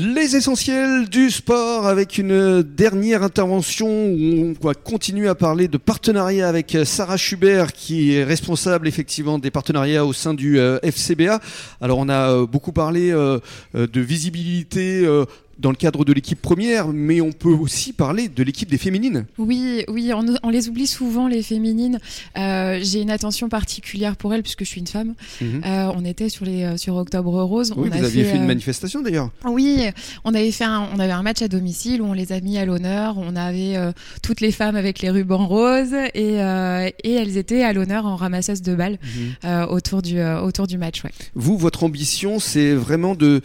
Les essentiels du sport avec une dernière intervention où on va continuer à parler de partenariat avec Sarah Schubert qui est responsable effectivement des partenariats au sein du euh, FCBA. Alors on a euh, beaucoup parlé euh, de visibilité dans le cadre de l'équipe première, mais on peut aussi parler de l'équipe des féminines. Oui, oui, on, les oublie souvent les féminines. Euh, j'ai une attention particulière pour elles puisque je suis une femme. Mhm. Euh, on était sur les euh, sur Octobre Rose. Oui, on vous aviez fait, une manifestation d'ailleurs. Oui, on avait fait un, on avait un match à domicile où on les a mis à l'honneur. On avait toutes les femmes avec les rubans roses et, et elles étaient à l'honneur en ramasseuse de balles mhm. autour du autour du match. Ouais. Vous, votre ambition, c'est vraiment de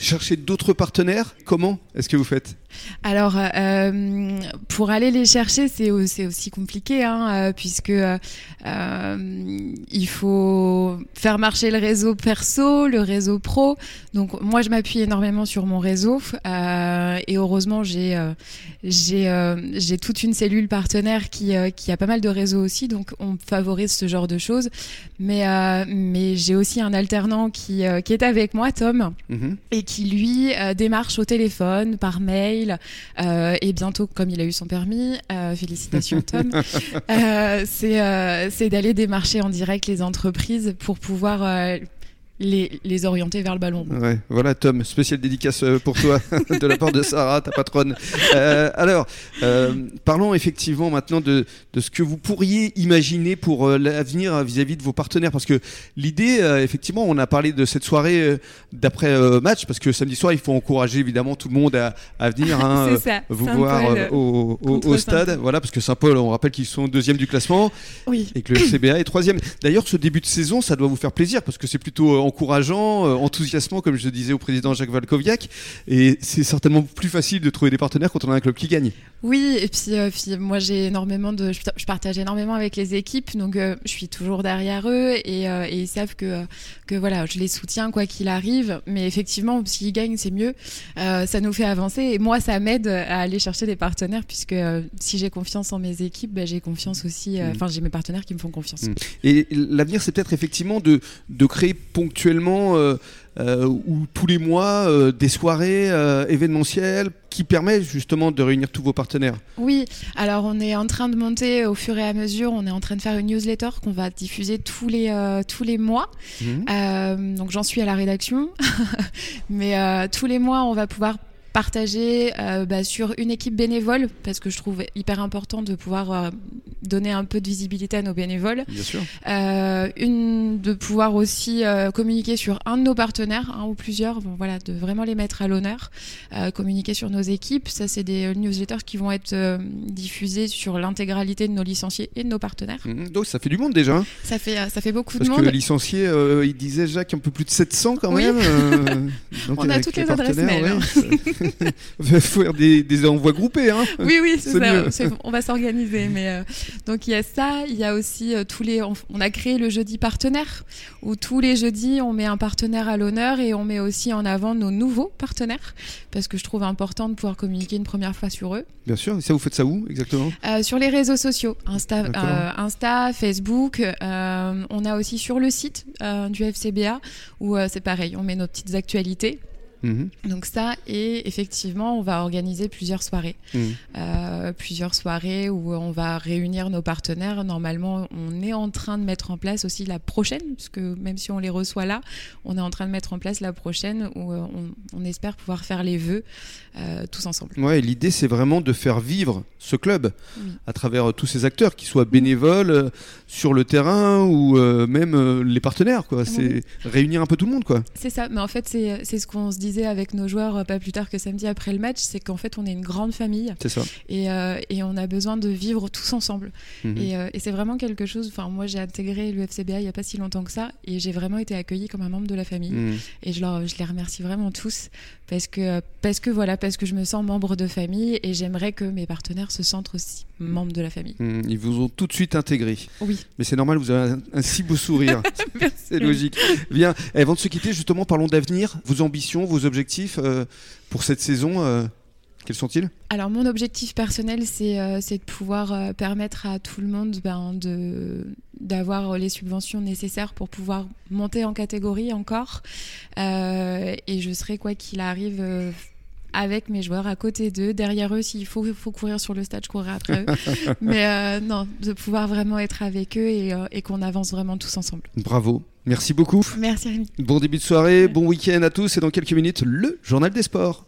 chercher d'autres partenaires? Comment est-ce que vous faites? Alors, euh, pour aller les chercher, c'est aussi compliqué, hein, euh, puisque euh, il faut faire marcher le réseau perso, le réseau pro. Donc, moi, je m'appuie énormément sur mon réseau, et heureusement, j'ai j'ai toute une cellule partenaire qui, qui a pas mal de réseaux aussi, donc on favorise ce genre de choses. Mais mais j'ai aussi un alternant qui qui est avec moi, Tom, mm-hmm. et qui lui démarche au téléphone, par mail euh, et bientôt, comme il a eu son permis, euh, félicitations Tom, euh, c'est d'aller démarcher en direct les entreprises pour pouvoir les, les, orienter vers le ballon. Ouais, voilà Tom, spécial dédicace euh, pour toi de la part de Sarah, ta patronne. Euh, alors, euh, parlons effectivement maintenant de, de, ce que vous pourriez imaginer pour l'avenir vis-à-vis de vos partenaires, parce que l'idée, effectivement, on a parlé de cette soirée d'après match, parce que samedi soir, il faut encourager évidemment tout le monde à, à venir hein, vous voir au, au, stade, voilà, parce que Saint-Paul, on rappelle qu'ils sont deuxième du classement, oui. et que le CBA est troisième. D'ailleurs, ce début de saison, ça doit vous faire plaisir, parce que c'est plutôt encourageant, euh, enthousiasmant, comme je disais au président Jacques Valkoviak. Et c'est certainement plus facile de trouver des partenaires quand on a un club qui gagne. Oui, et puis, euh, moi j'ai énormément de, je, partage énormément avec les équipes, donc euh, je suis toujours derrière eux et, et, ils savent que que voilà, je les soutiens quoi qu'il arrive. Mais effectivement, s'ils gagnent, c'est mieux. ça nous fait avancer et moi ça m'aide à aller chercher des partenaires puisque si j'ai confiance en mes équipes, ben, j'ai confiance aussi. Mm. Enfin, j'ai mes partenaires qui me font confiance. Mm. Et l'avenir, c'est peut-être effectivement de de créer ponctuellement actuellement euh, euh, ou tous les mois euh, des soirées événementielles qui permettent justement de réunir tous vos partenaires Oui, alors on est en train de monter au fur et à mesure, on est en train de faire une newsletter qu'on va diffuser tous les, tous les mois. Mmh. donc j'en suis à la rédaction, mais tous les mois on va pouvoir partager euh, bah, sur une équipe bénévole, parce que je trouve hyper important de pouvoir euh, donner un peu de visibilité à nos bénévoles. Bien sûr. Euh, une, de pouvoir aussi communiquer sur un de nos partenaires, un ou plusieurs, bon, voilà, de vraiment les mettre à l'honneur, communiquer sur nos équipes. Ça, c'est des newsletters qui vont être diffusés sur l'intégralité de nos licenciés et de nos partenaires. Mmh, donc ça fait du monde déjà. Hein. ça, fait, ça fait beaucoup de monde. Parce que licenciés, il disait Jacques un peu plus de 700 quand même. On a toutes les adresses mail. Hein. faire des, des, envois groupés. Hein. Oui, oui, c'est ça. On va s'organiser. Mais euh, donc il y a ça. Il y a aussi euh, tous les. On, a créé le jeudi partenaire où tous les jeudis on met un partenaire à l'honneur et on met aussi en avant nos nouveaux partenaires parce que je trouve important de pouvoir communiquer une première fois sur eux. Bien sûr. Et ça, vous faites ça où exactement? Euh, Sur les réseaux sociaux, Insta, Insta Facebook. on a aussi sur le site du FCBA où c'est pareil. On met nos petites actualités. Mhm. Donc ça, et effectivement, on va organiser plusieurs soirées. Mhm. Euh, plusieurs soirées où on va réunir nos partenaires. Normalement, on est en train de mettre en place aussi la prochaine, puisque même si on les reçoit là, on est en train de mettre en place la prochaine où euh, on, espère pouvoir faire les vœux euh, tous ensemble. Ouais, l'idée, c'est vraiment de faire vivre ce club à travers tous ces acteurs, qu'ils soient bénévoles sur le terrain ou même les partenaires. Quoi. C'est réunir un peu tout le monde. Quoi. C'est ça, mais en fait, c'est ce qu'on se dit avec nos joueurs euh, pas plus tard que samedi après le match, c'est qu'en fait on est une grande famille. C'est ça. Et, euh, et, on a besoin de vivre tous ensemble. Mhm. Et, euh, et c'est vraiment quelque chose. Enfin, moi j'ai intégré l'UFCBA il n'y a pas si longtemps que ça, et j'ai vraiment été accueillie comme un membre de la famille. Mhm. Et je, leur, je les remercie vraiment tous parce que parce que voilà, parce que je me sens membre de famille et j'aimerais que mes partenaires se sentent aussi membres de la famille. Mhm. ils vous ont tout de suite intégré. Oui. Mais c'est normal, vous avez un, si beau sourire. c'est logique. Bien. Et avant de se quitter, justement, parlons d'avenir, vos ambitions, vos objectifs euh, pour cette saison euh, Quels sont-ils? Alors mon objectif personnel, c'est de pouvoir permettre à tout le monde ben, d'avoir les subventions nécessaires pour pouvoir monter en catégorie encore. et je serai, quoi qu'il arrive, avec mes joueurs à côté d'eux, derrière eux, s'il faut, faut courir sur le stade, je courrai après eux. Mais euh, non, de pouvoir vraiment être avec eux et, euh, et qu'on avance vraiment tous ensemble. Bravo. Merci beaucoup. Merci Rémi. Bon début de soirée, bon week-end à tous et dans quelques minutes, le journal des sports.